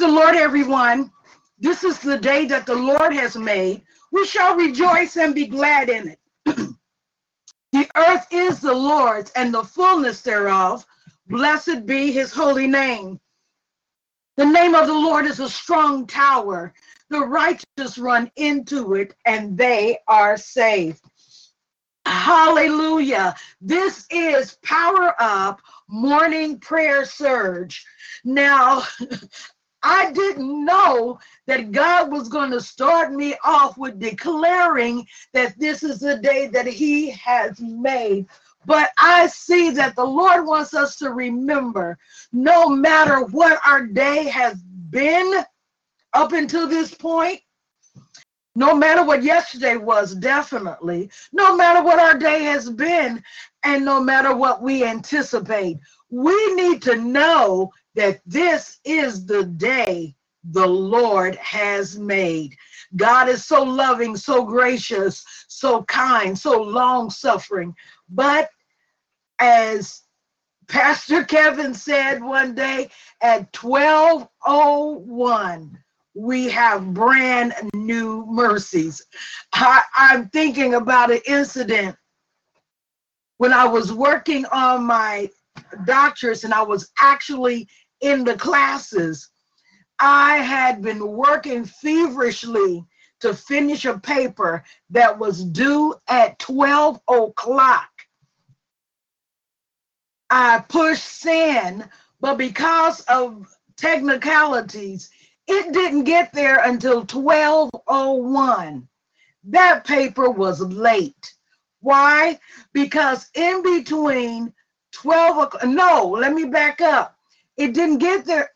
the Lord, everyone. This is the day that the Lord has made. We shall rejoice and be glad in it. the earth is the Lord's and the fullness thereof. Blessed be his holy name. The name of the Lord is a strong tower. The righteous run into it and they are saved. Hallelujah. This is Power Up Morning Prayer Surge. Now, I didn't know that God was going to start me off with declaring that this is the day that He has made. But I see that the Lord wants us to remember no matter what our day has been up until this point, no matter what yesterday was, definitely, no matter what our day has been, and no matter what we anticipate, we need to know that this is the day the Lord has made. God is so loving, so gracious, so kind, so long suffering. But as Pastor Kevin said one day at 1201, we have brand new mercies. I, I'm thinking about an incident when I was working on my doctors and I was actually in the classes. I had been working feverishly to finish a paper that was due at 12 o'clock. I pushed send, but because of technicalities, it didn't get there until 1201. That paper was late. Why? Because in between 12 o'clock, no, let me back up. It didn't get there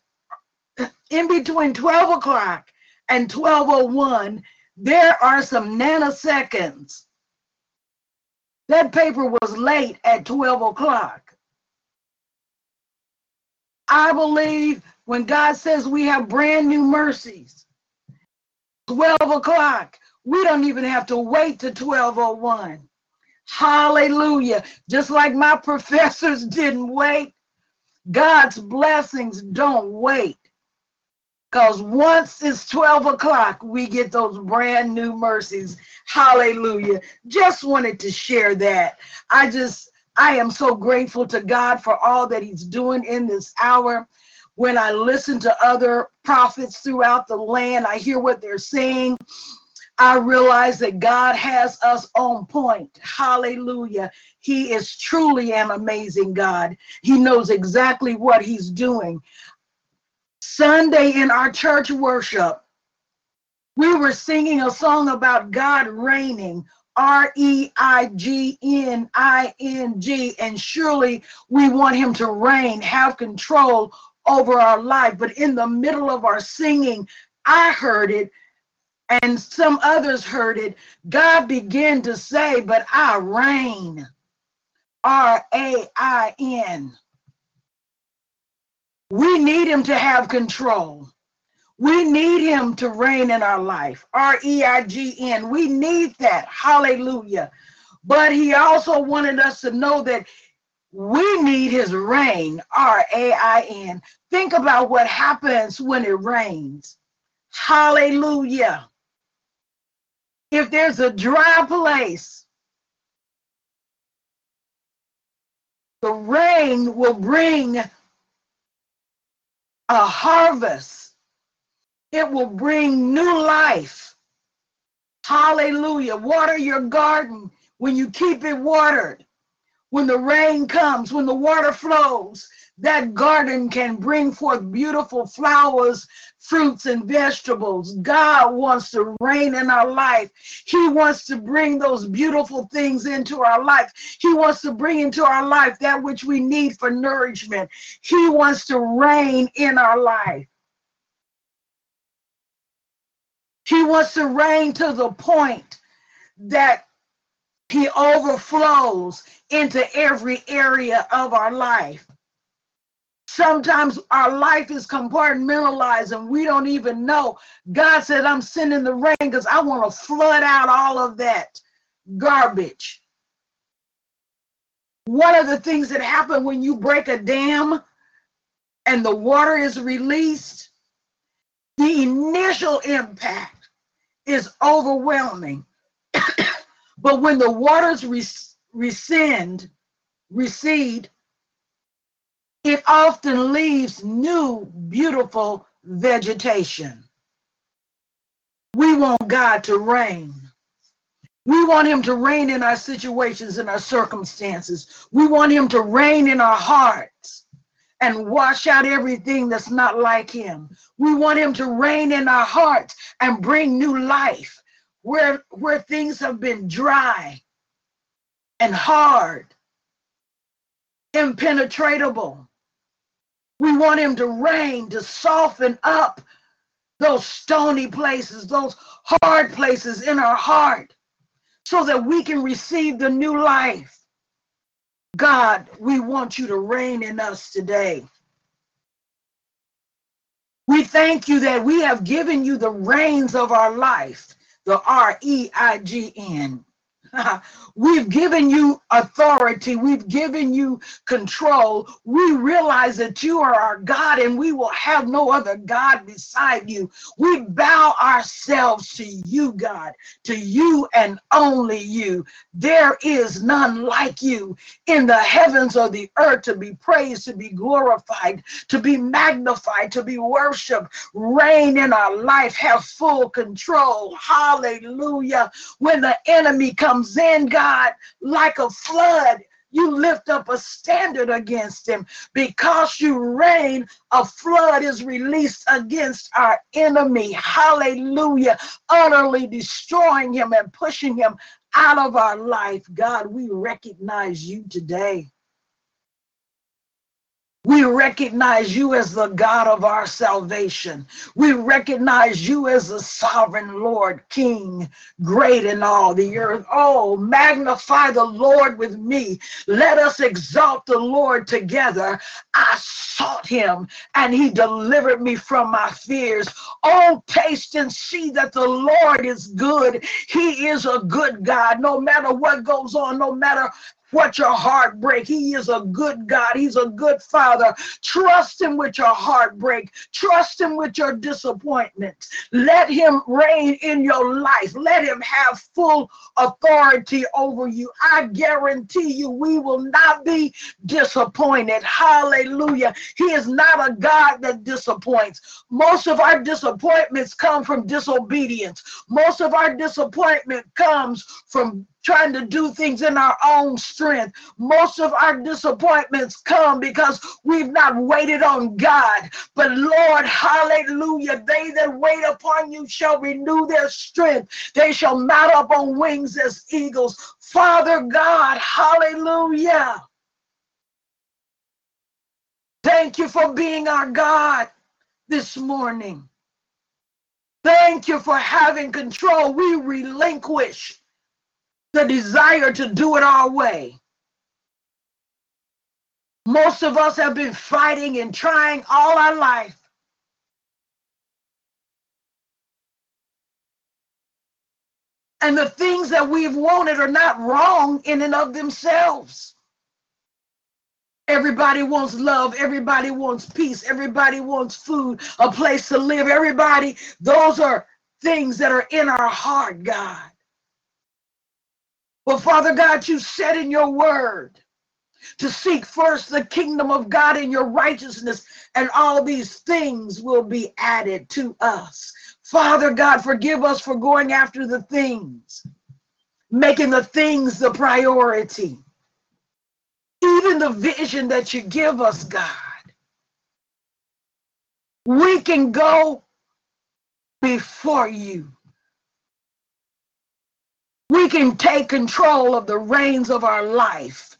in between 12 o'clock and 1201. There are some nanoseconds. That paper was late at 12 o'clock. I believe when God says we have brand new mercies, 12 o'clock, we don't even have to wait to 1201. Hallelujah. Just like my professors didn't wait, God's blessings don't wait. Because once it's 12 o'clock, we get those brand new mercies. Hallelujah. Just wanted to share that. I just, I am so grateful to God for all that He's doing in this hour. When I listen to other prophets throughout the land, I hear what they're saying. I realize that God has us on point. Hallelujah. He is truly an amazing God. He knows exactly what He's doing. Sunday in our church worship, we were singing a song about God reigning. R E I G N I N G, and surely we want him to reign, have control over our life. But in the middle of our singing, I heard it and some others heard it, God began to say, But I reign. R A I N. We need him to have control. We need him to reign in our life. R E I G N. We need that. Hallelujah. But he also wanted us to know that we need his reign. R A I N. Think about what happens when it rains. Hallelujah if there's a dry place, the rain will bring a harvest. It will bring new life. Hallelujah. Water your garden when you keep it watered. When the rain comes, when the water flows, that garden can bring forth beautiful flowers, fruits, and vegetables. God wants to reign in our life. He wants to bring those beautiful things into our life. He wants to bring into our life that which we need for nourishment. He wants to reign in our life. He wants to reign to the point that he overflows into every area of our life. Sometimes our life is compartmentalized and we don't even know. God said, I'm sending the rain because I want to flood out all of that garbage. One of the things that happen when you break a dam and the water is released, the initial impact is overwhelming. but when the waters rescind, recede, it often leaves new, beautiful vegetation. We want God to reign. We want him to reign in our situations and our circumstances. We want him to reign in our hearts and wash out everything that's not like him. We want him to reign in our hearts and bring new life where, where things have been dry and hard, impenetrable. We want him to reign, to soften up those stony places, those hard places in our heart, so that we can receive the new life. God, we want you to reign in us today. We thank you that we have given you the reins of our life, the R E I G N. We've given you authority. We've given you control. We realize that you are our God and we will have no other God beside you. We bow ourselves to you, God, to you and only you. There is none like you in the heavens or the earth to be praised, to be glorified, to be magnified, to be worshiped. Reign in our life, have full control. Hallelujah. When the enemy comes in, God, God, like a flood, you lift up a standard against him. Because you reign, a flood is released against our enemy. Hallelujah. Utterly destroying him and pushing him out of our life. God, we recognize you today. We recognize you as the God of our salvation. We recognize you as the sovereign Lord, King, great in all the earth. Oh, magnify the Lord with me. Let us exalt the Lord together. I sought him and he delivered me from my fears. Oh, taste and see that the Lord is good. He is a good God. No matter what goes on, no matter what your heartbreak. He is a good God. He's a good Father. Trust Him with your heartbreak. Trust Him with your disappointment. Let Him reign in your life. Let Him have full authority over you. I guarantee you, we will not be disappointed. Hallelujah. He is not a God that disappoints. Most of our disappointments come from disobedience. Most of our disappointment comes from trying to do things in our own strength. Most of our disappointments come because we've not waited on God. But Lord, hallelujah, they that wait upon you shall renew their strength. They shall mount up on wings as eagles. Father God, hallelujah. Thank you for being our God this morning. Thank you for having control. We relinquish the desire to do it our way. Most of us have been fighting and trying all our life. And the things that we've wanted are not wrong in and of themselves. Everybody wants love. Everybody wants peace. Everybody wants food, a place to live. Everybody, those are things that are in our heart, God. Well, Father God, you said in your word to seek first the kingdom of God and your righteousness, and all these things will be added to us. Father God, forgive us for going after the things, making the things the priority. Even the vision that you give us, God. We can go before you we can take control of the reins of our life.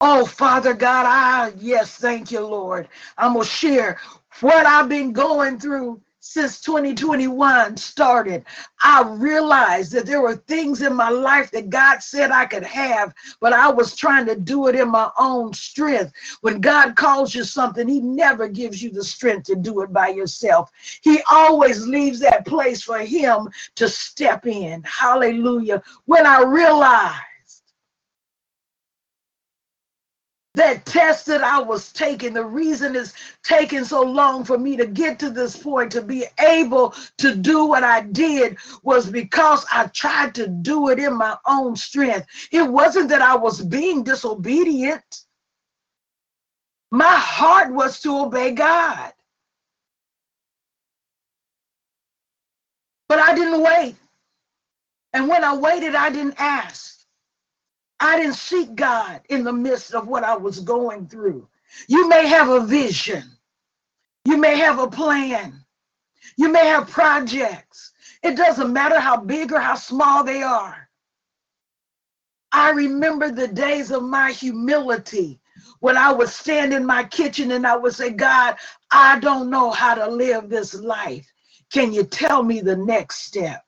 Oh, Father God, I, yes, thank you, Lord. I'm going to share what I've been going through since 2021 started, I realized that there were things in my life that God said I could have, but I was trying to do it in my own strength. When God calls you something, He never gives you the strength to do it by yourself. He always leaves that place for Him to step in. Hallelujah. When I realized that test that I was taking, the reason it's taking so long for me to get to this point, to be able to do what I did, was because I tried to do it in my own strength. It wasn't that I was being disobedient. My heart was to obey God. But I didn't wait. And when I waited, I didn't ask. I didn't seek God in the midst of what I was going through. You may have a vision. You may have a plan. You may have projects. It doesn't matter how big or how small they are. I remember the days of my humility when I would stand in my kitchen and I would say, God, I don't know how to live this life. Can you tell me the next step?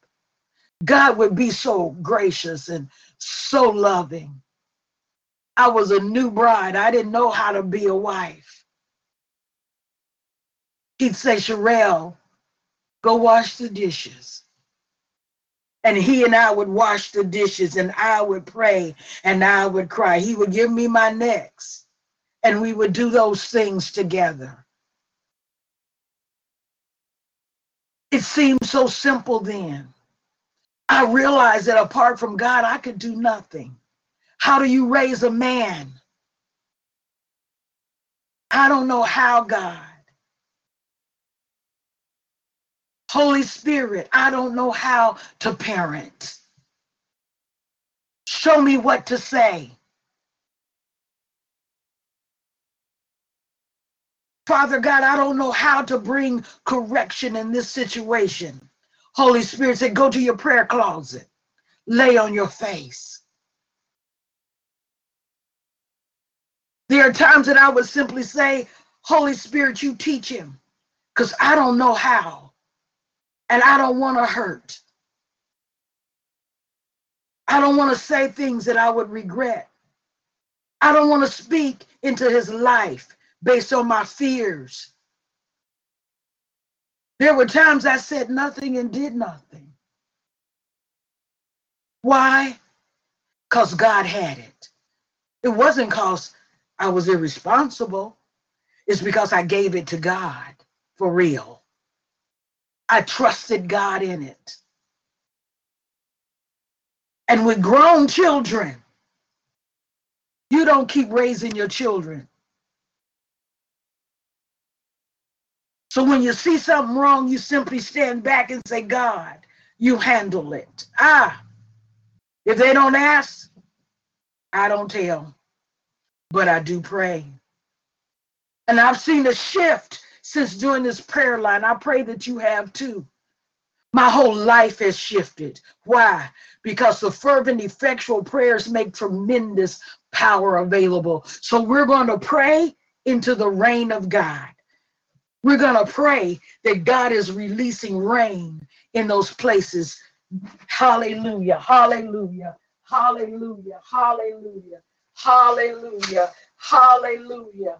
God would be so gracious and so loving. I was a new bride. I didn't know how to be a wife. He'd say, Sherelle, go wash the dishes. And he and I would wash the dishes, and I would pray, and I would cry. He would give me my next, and we would do those things together. It seemed so simple then. I realized that apart from God, I could do nothing. How do you raise a man? I don't know how, God. Holy Spirit, I don't know how to parent. Show me what to say. Father God, I don't know how to bring correction in this situation. Holy Spirit said, go to your prayer closet, lay on your face. There are times that I would simply say, Holy Spirit, you teach him, because I don't know how, and I don't want to hurt. I don't want to say things that I would regret. I don't want to speak into his life based on my fears there were times I said nothing and did nothing. Why? Because God had it. It wasn't because I was irresponsible. It's because I gave it to God for real. I trusted God in it. And with grown children, you don't keep raising your children So when you see something wrong, you simply stand back and say, God, you handle it. Ah, if they don't ask, I don't tell, but I do pray. And I've seen a shift since doing this prayer line. I pray that you have too. My whole life has shifted. Why? Because the fervent, effectual prayers make tremendous power available. So we're going to pray into the reign of God. We're going to pray that God is releasing rain in those places. Hallelujah, hallelujah, hallelujah, hallelujah, hallelujah, hallelujah.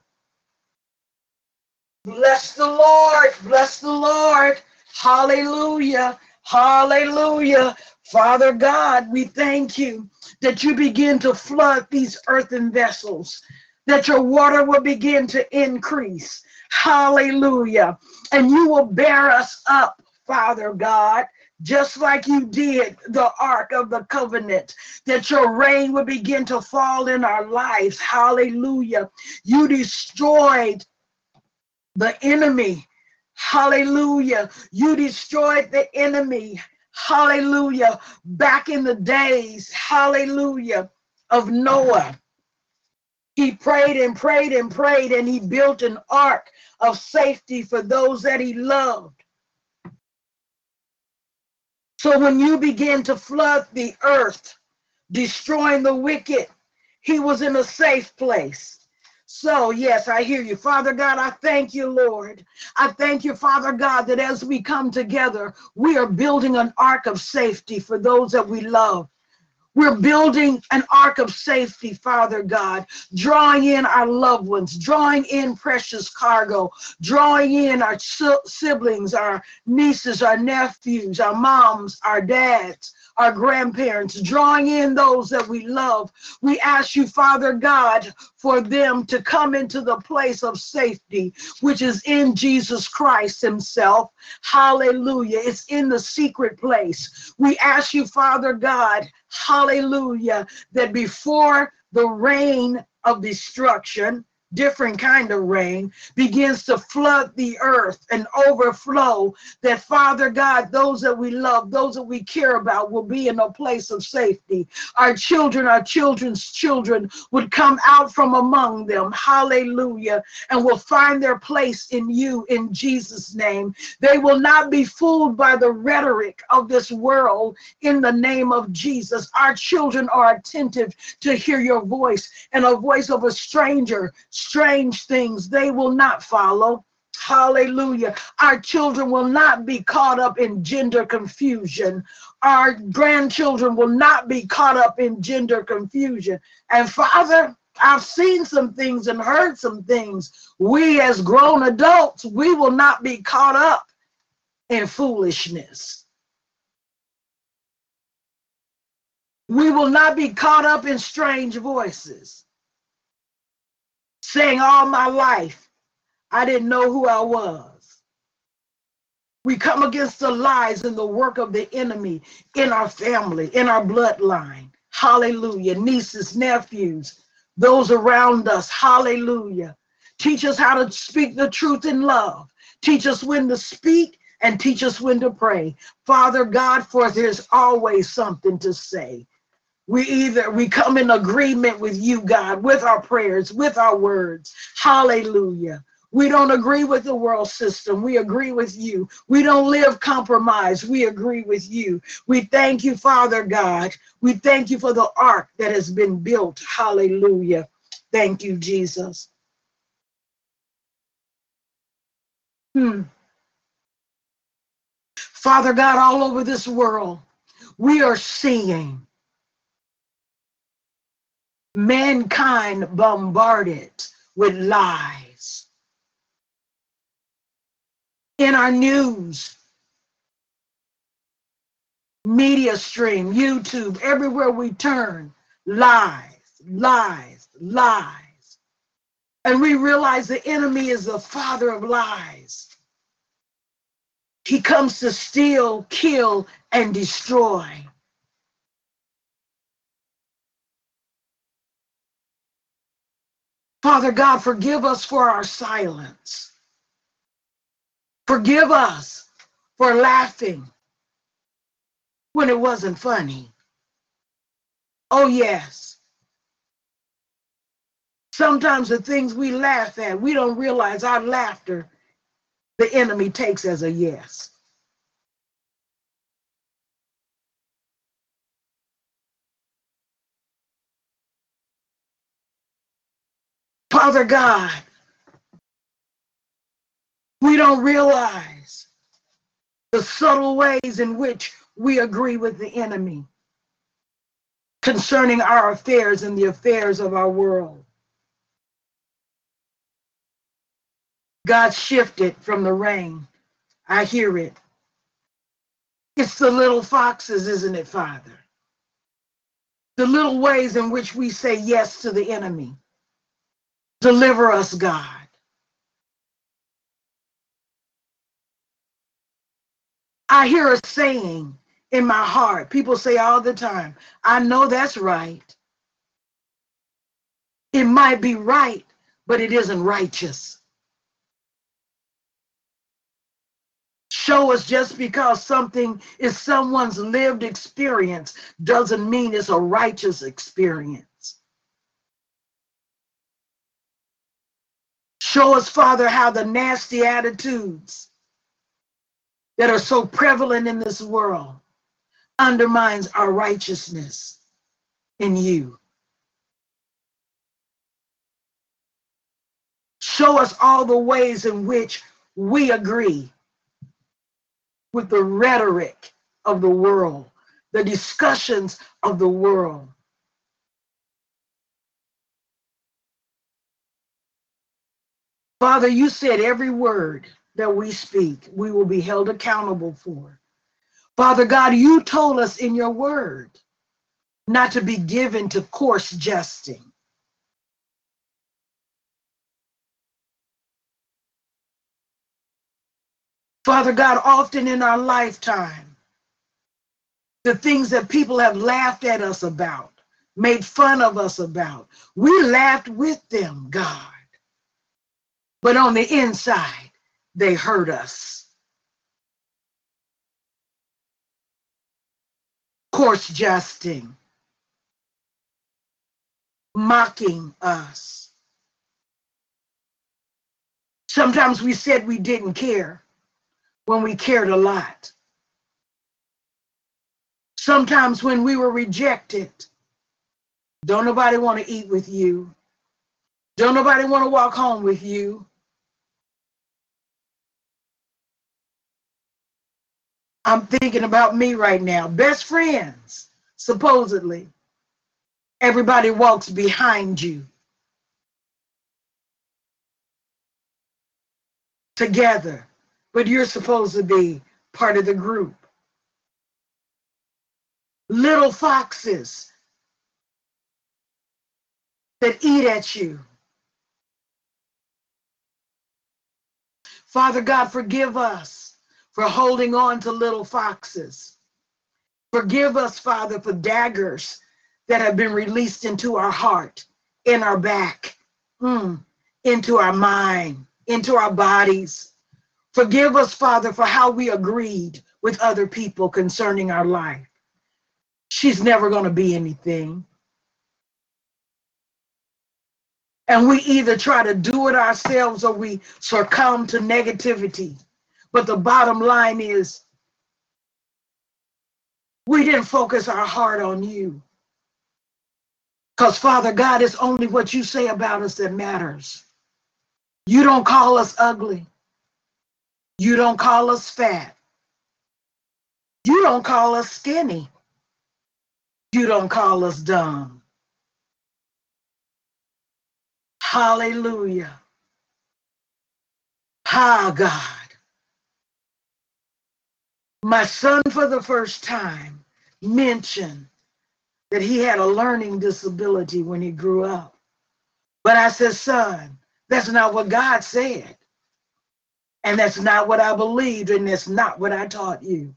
Bless the Lord, bless the Lord. Hallelujah, hallelujah. Father God, we thank you that you begin to flood these earthen vessels, that your water will begin to increase Hallelujah. And you will bear us up, Father God, just like you did the Ark of the Covenant, that your rain would begin to fall in our lives. Hallelujah. You destroyed the enemy. Hallelujah. You destroyed the enemy. Hallelujah. Back in the days, hallelujah, of Noah. He prayed and prayed and prayed, and he built an ark of safety for those that he loved. So when you begin to flood the earth, destroying the wicked, he was in a safe place. So, yes, I hear you. Father God, I thank you, Lord. I thank you, Father God, that as we come together, we are building an ark of safety for those that we love. We're building an ark of safety, Father God, drawing in our loved ones, drawing in precious cargo, drawing in our siblings, our nieces, our nephews, our moms, our dads, our grandparents, drawing in those that we love. We ask you, Father God, for them to come into the place of safety, which is in Jesus Christ Himself. Hallelujah. It's in the secret place. We ask you, Father God, hallelujah, that before the rain of destruction, different kind of rain begins to flood the earth and overflow that father god those that we love those that we care about will be in a place of safety. Our children our children's children would come out from among them. Hallelujah. And will find their place in you in jesus name. They will not be fooled by the rhetoric of this world in the name of jesus. Our children are attentive to hear your voice and a voice of a stranger strange things they will not follow. Hallelujah. Our children will not be caught up in gender confusion. Our grandchildren will not be caught up in gender confusion. And Father, I've seen some things and heard some things. We, as grown adults, we will not be caught up in foolishness. We will not be caught up in strange voices saying all my life, I didn't know who I was. We come against the lies and the work of the enemy in our family, in our bloodline. Hallelujah. Nieces, nephews, those around us. Hallelujah. Teach us how to speak the truth in love. Teach us when to speak and teach us when to pray. Father God, for there's always something to say. We either we come in agreement with you, God, with our prayers, with our words. Hallelujah. We don't agree with the world system. We agree with you. We don't live compromise. We agree with you. We thank you, Father God. We thank you for the ark that has been built. Hallelujah. Thank you, Jesus. Hmm. Father God, all over this world, we are seeing mankind bombarded with lies. In our news, media stream, YouTube, everywhere we turn, lies, lies, lies. And we realize the enemy is the father of lies. He comes to steal, kill, and destroy. Father God, forgive us for our silence. Forgive us for laughing when it wasn't funny. Oh, yes. Sometimes the things we laugh at, we don't realize our laughter, the enemy takes as a yes. Father God, we don't realize the subtle ways in which we agree with the enemy concerning our affairs and the affairs of our world. God shifted from the rain. I hear it. It's the little foxes, isn't it, Father? The little ways in which we say yes to the enemy. Deliver us, God. I hear a saying in my heart. People say all the time, I know that's right. It might be right, but it isn't righteous. Show us just because something is someone's lived experience doesn't mean it's a righteous experience. Show us, Father, how the nasty attitudes that are so prevalent in this world undermines our righteousness in you. Show us all the ways in which we agree with the rhetoric of the world, the discussions of the world. Father, you said every word that we speak, we will be held accountable for. Father God, you told us in your word not to be given to coarse jesting. Father God, often in our lifetime, the things that people have laughed at us about, made fun of us about, we laughed with them, God. But on the inside, they hurt us. Course jesting, mocking us. Sometimes we said we didn't care when we cared a lot. Sometimes when we were rejected, don't nobody want to eat with you. Don't nobody want to walk home with you. I'm thinking about me right now. Best friends, supposedly. Everybody walks behind you. Together. But you're supposed to be part of the group. Little foxes that eat at you. Father God, forgive us for holding on to little foxes. Forgive us, Father, for daggers that have been released into our heart, in our back, mm, into our mind, into our bodies. Forgive us, Father, for how we agreed with other people concerning our life. She's never going to be anything. And we either try to do it ourselves or we succumb to negativity. But the bottom line is, we didn't focus our heart on you. Because, Father God, it's only what you say about us that matters. You don't call us ugly. You don't call us fat. You don't call us skinny. You don't call us dumb. Hallelujah. Ha, God my son for the first time mentioned that he had a learning disability when he grew up. But I said, son, that's not what God said. And that's not what I believed, and that's not what I taught you.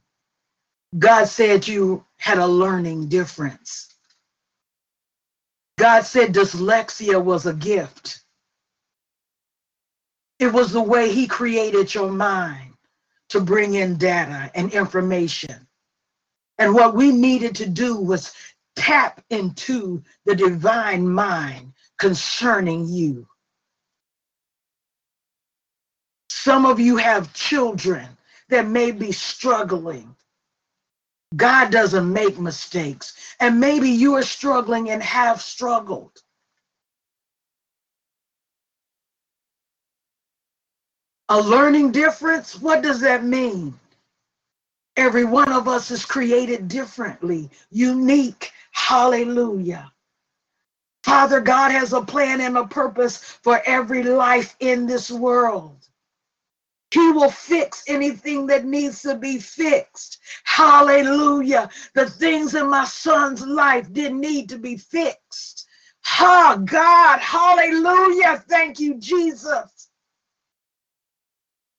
God said you had a learning difference. God said dyslexia was a gift. It was the way he created your mind to bring in data and information. And what we needed to do was tap into the divine mind concerning you. Some of you have children that may be struggling. God doesn't make mistakes. And maybe you are struggling and have struggled. A learning difference, what does that mean? Every one of us is created differently, unique. Hallelujah. Father God has a plan and a purpose for every life in this world. He will fix anything that needs to be fixed. Hallelujah. The things in my son's life didn't need to be fixed. Ha, God. Hallelujah. Thank you, Jesus.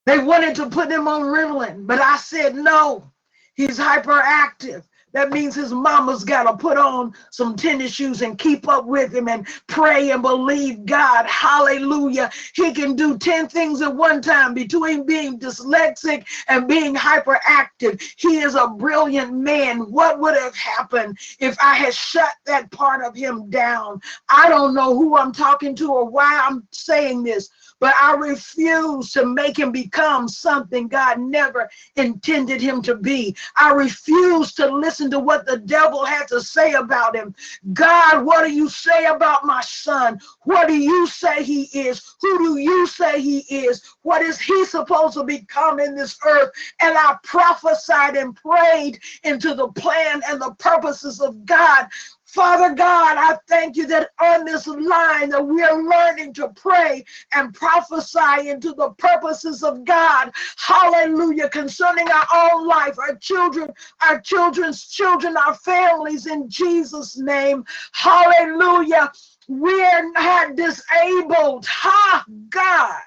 They wanted to put him on Ritalin, but I said no. He's hyperactive. That means his mama's got to put on some tennis shoes and keep up with him and pray and believe God. Hallelujah. He can do 10 things at one time between being dyslexic and being hyperactive. He is a brilliant man. What would have happened if I had shut that part of him down? I don't know who I'm talking to or why I'm saying this, but I refuse to make him become something God never intended him to be. I refuse to listen to what the devil had to say about him. God, what do you say about my son? What do you say he is? Who do you say he is? What is he supposed to become in this earth? And I prophesied and prayed into the plan and the purposes of God Father God, I thank you that on this line that we are learning to pray and prophesy into the purposes of God. Hallelujah. Concerning our own life, our children, our children's children, our families in Jesus' name. Hallelujah. We are not disabled. Ha, God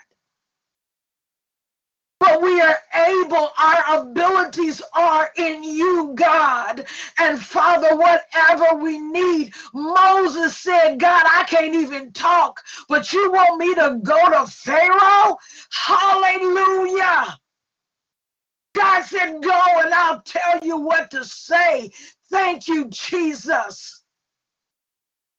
but we are able, our abilities are in you, God. And Father, whatever we need, Moses said, God, I can't even talk, but you want me to go to Pharaoh? Hallelujah. God said, Go and I'll tell you what to say. Thank you, Jesus.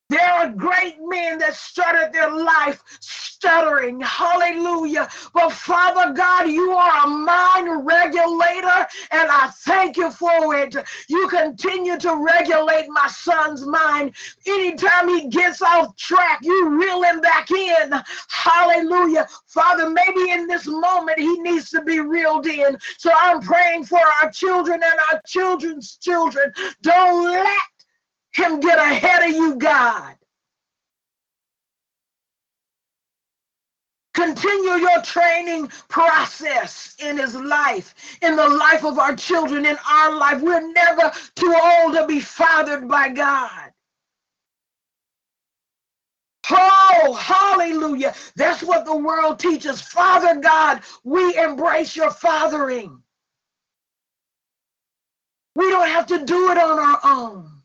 There are great men that started their life stuttering. Hallelujah. But Father God, you are a mind regulator, and I thank you for it. You continue to regulate my son's mind. Anytime he gets off track, you reel him back in. Hallelujah. Father, maybe in this moment he needs to be reeled in. So I'm praying for our children and our children's children. Don't let him get ahead of you, God. Continue your training process in his life, in the life of our children, in our life. We're never too old to be fathered by God. Oh, hallelujah. That's what the world teaches. Father God, we embrace your fathering. We don't have to do it on our own.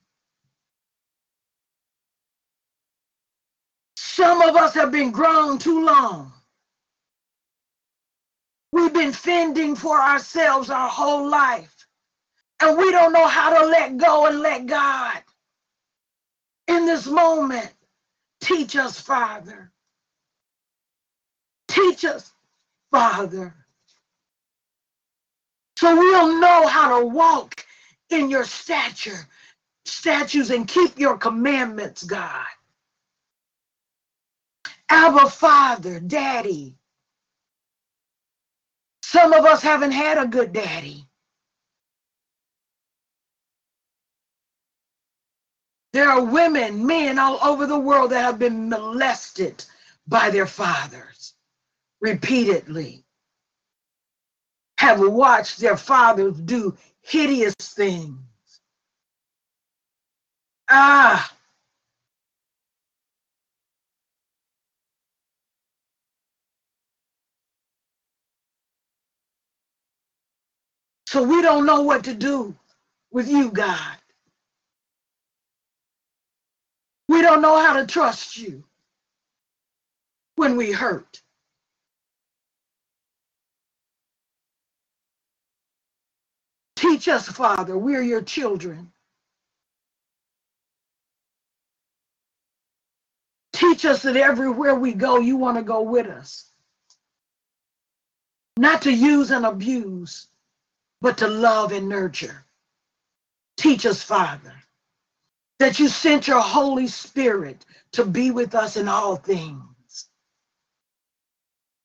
Some of us have been grown too long. We've been fending for ourselves our whole life. And we don't know how to let go and let God. In this moment, teach us, Father. Teach us, Father. So we'll know how to walk in your stature, statues, and keep your commandments, God. Abba Father, Daddy. Some of us haven't had a good daddy. There are women, men all over the world that have been molested by their fathers repeatedly, have watched their fathers do hideous things. Ah, So we don't know what to do with you, God. We don't know how to trust you when we hurt. Teach us, Father. We're your children. Teach us that everywhere we go, you want to go with us. Not to use and abuse, but to love and nurture. Teach us, Father, that you sent your Holy Spirit to be with us in all things.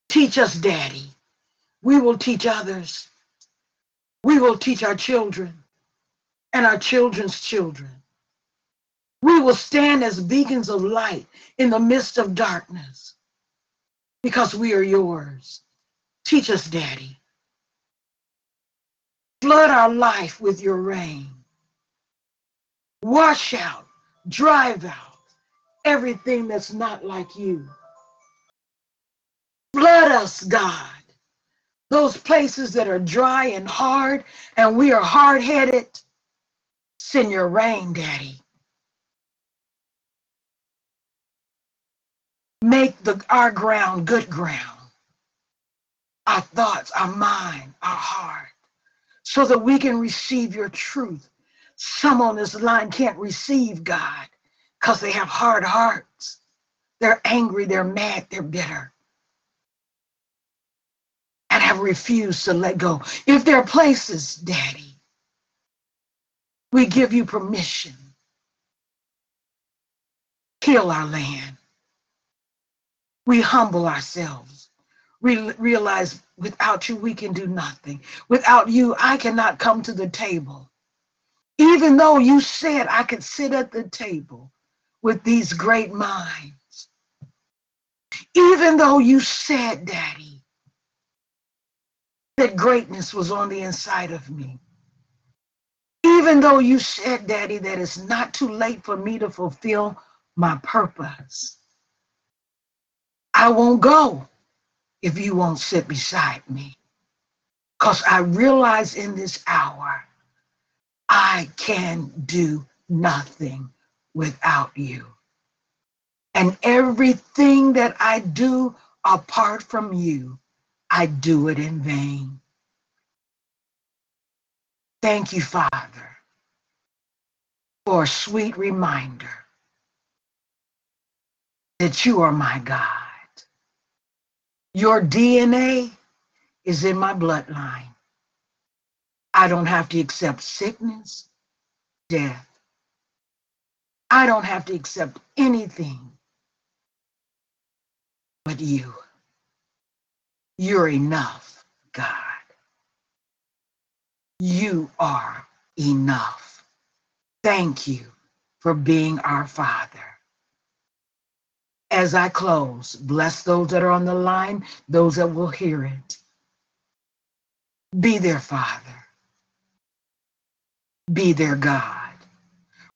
Teach us, Daddy. We will teach others. We will teach our children and our children's children. We will stand as beacons of light in the midst of darkness because we are yours. Teach us, Daddy. Flood our life with your rain. Wash out, drive out everything that's not like you. Flood us, God. Those places that are dry and hard and we are hard headed, send your rain, Daddy. Make the, our ground good ground. Our thoughts, our mind, our heart so that we can receive your truth. Some on this line can't receive God because they have hard hearts. They're angry, they're mad, they're bitter. And have refused to let go. If there are places, Daddy, we give you permission. Heal our land. We humble ourselves. Realize without you, we can do nothing. Without you, I cannot come to the table. Even though you said I could sit at the table with these great minds. Even though you said, Daddy, that greatness was on the inside of me. Even though you said, Daddy, that it's not too late for me to fulfill my purpose. I won't go if you won't sit beside me. Because I realize in this hour, I can do nothing without you. And everything that I do apart from you, I do it in vain. Thank you, Father, for a sweet reminder that you are my God. Your DNA is in my bloodline. I don't have to accept sickness, death. I don't have to accept anything but you. You're enough, God. You are enough. Thank you for being our Father. As I close, bless those that are on the line, those that will hear it. Be their Father. Be their God.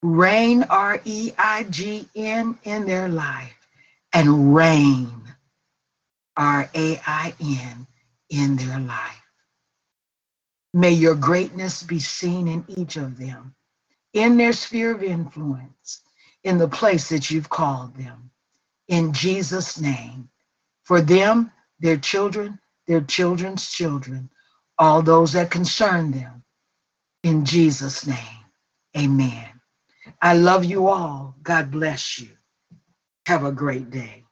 Reign, R E I G N, in their life, and reign, R A I N, in their life. May your greatness be seen in each of them, in their sphere of influence, in the place that you've called them. In Jesus' name. For them, their children, their children's children, all those that concern them. In Jesus' name. Amen. I love you all. God bless you. Have a great day.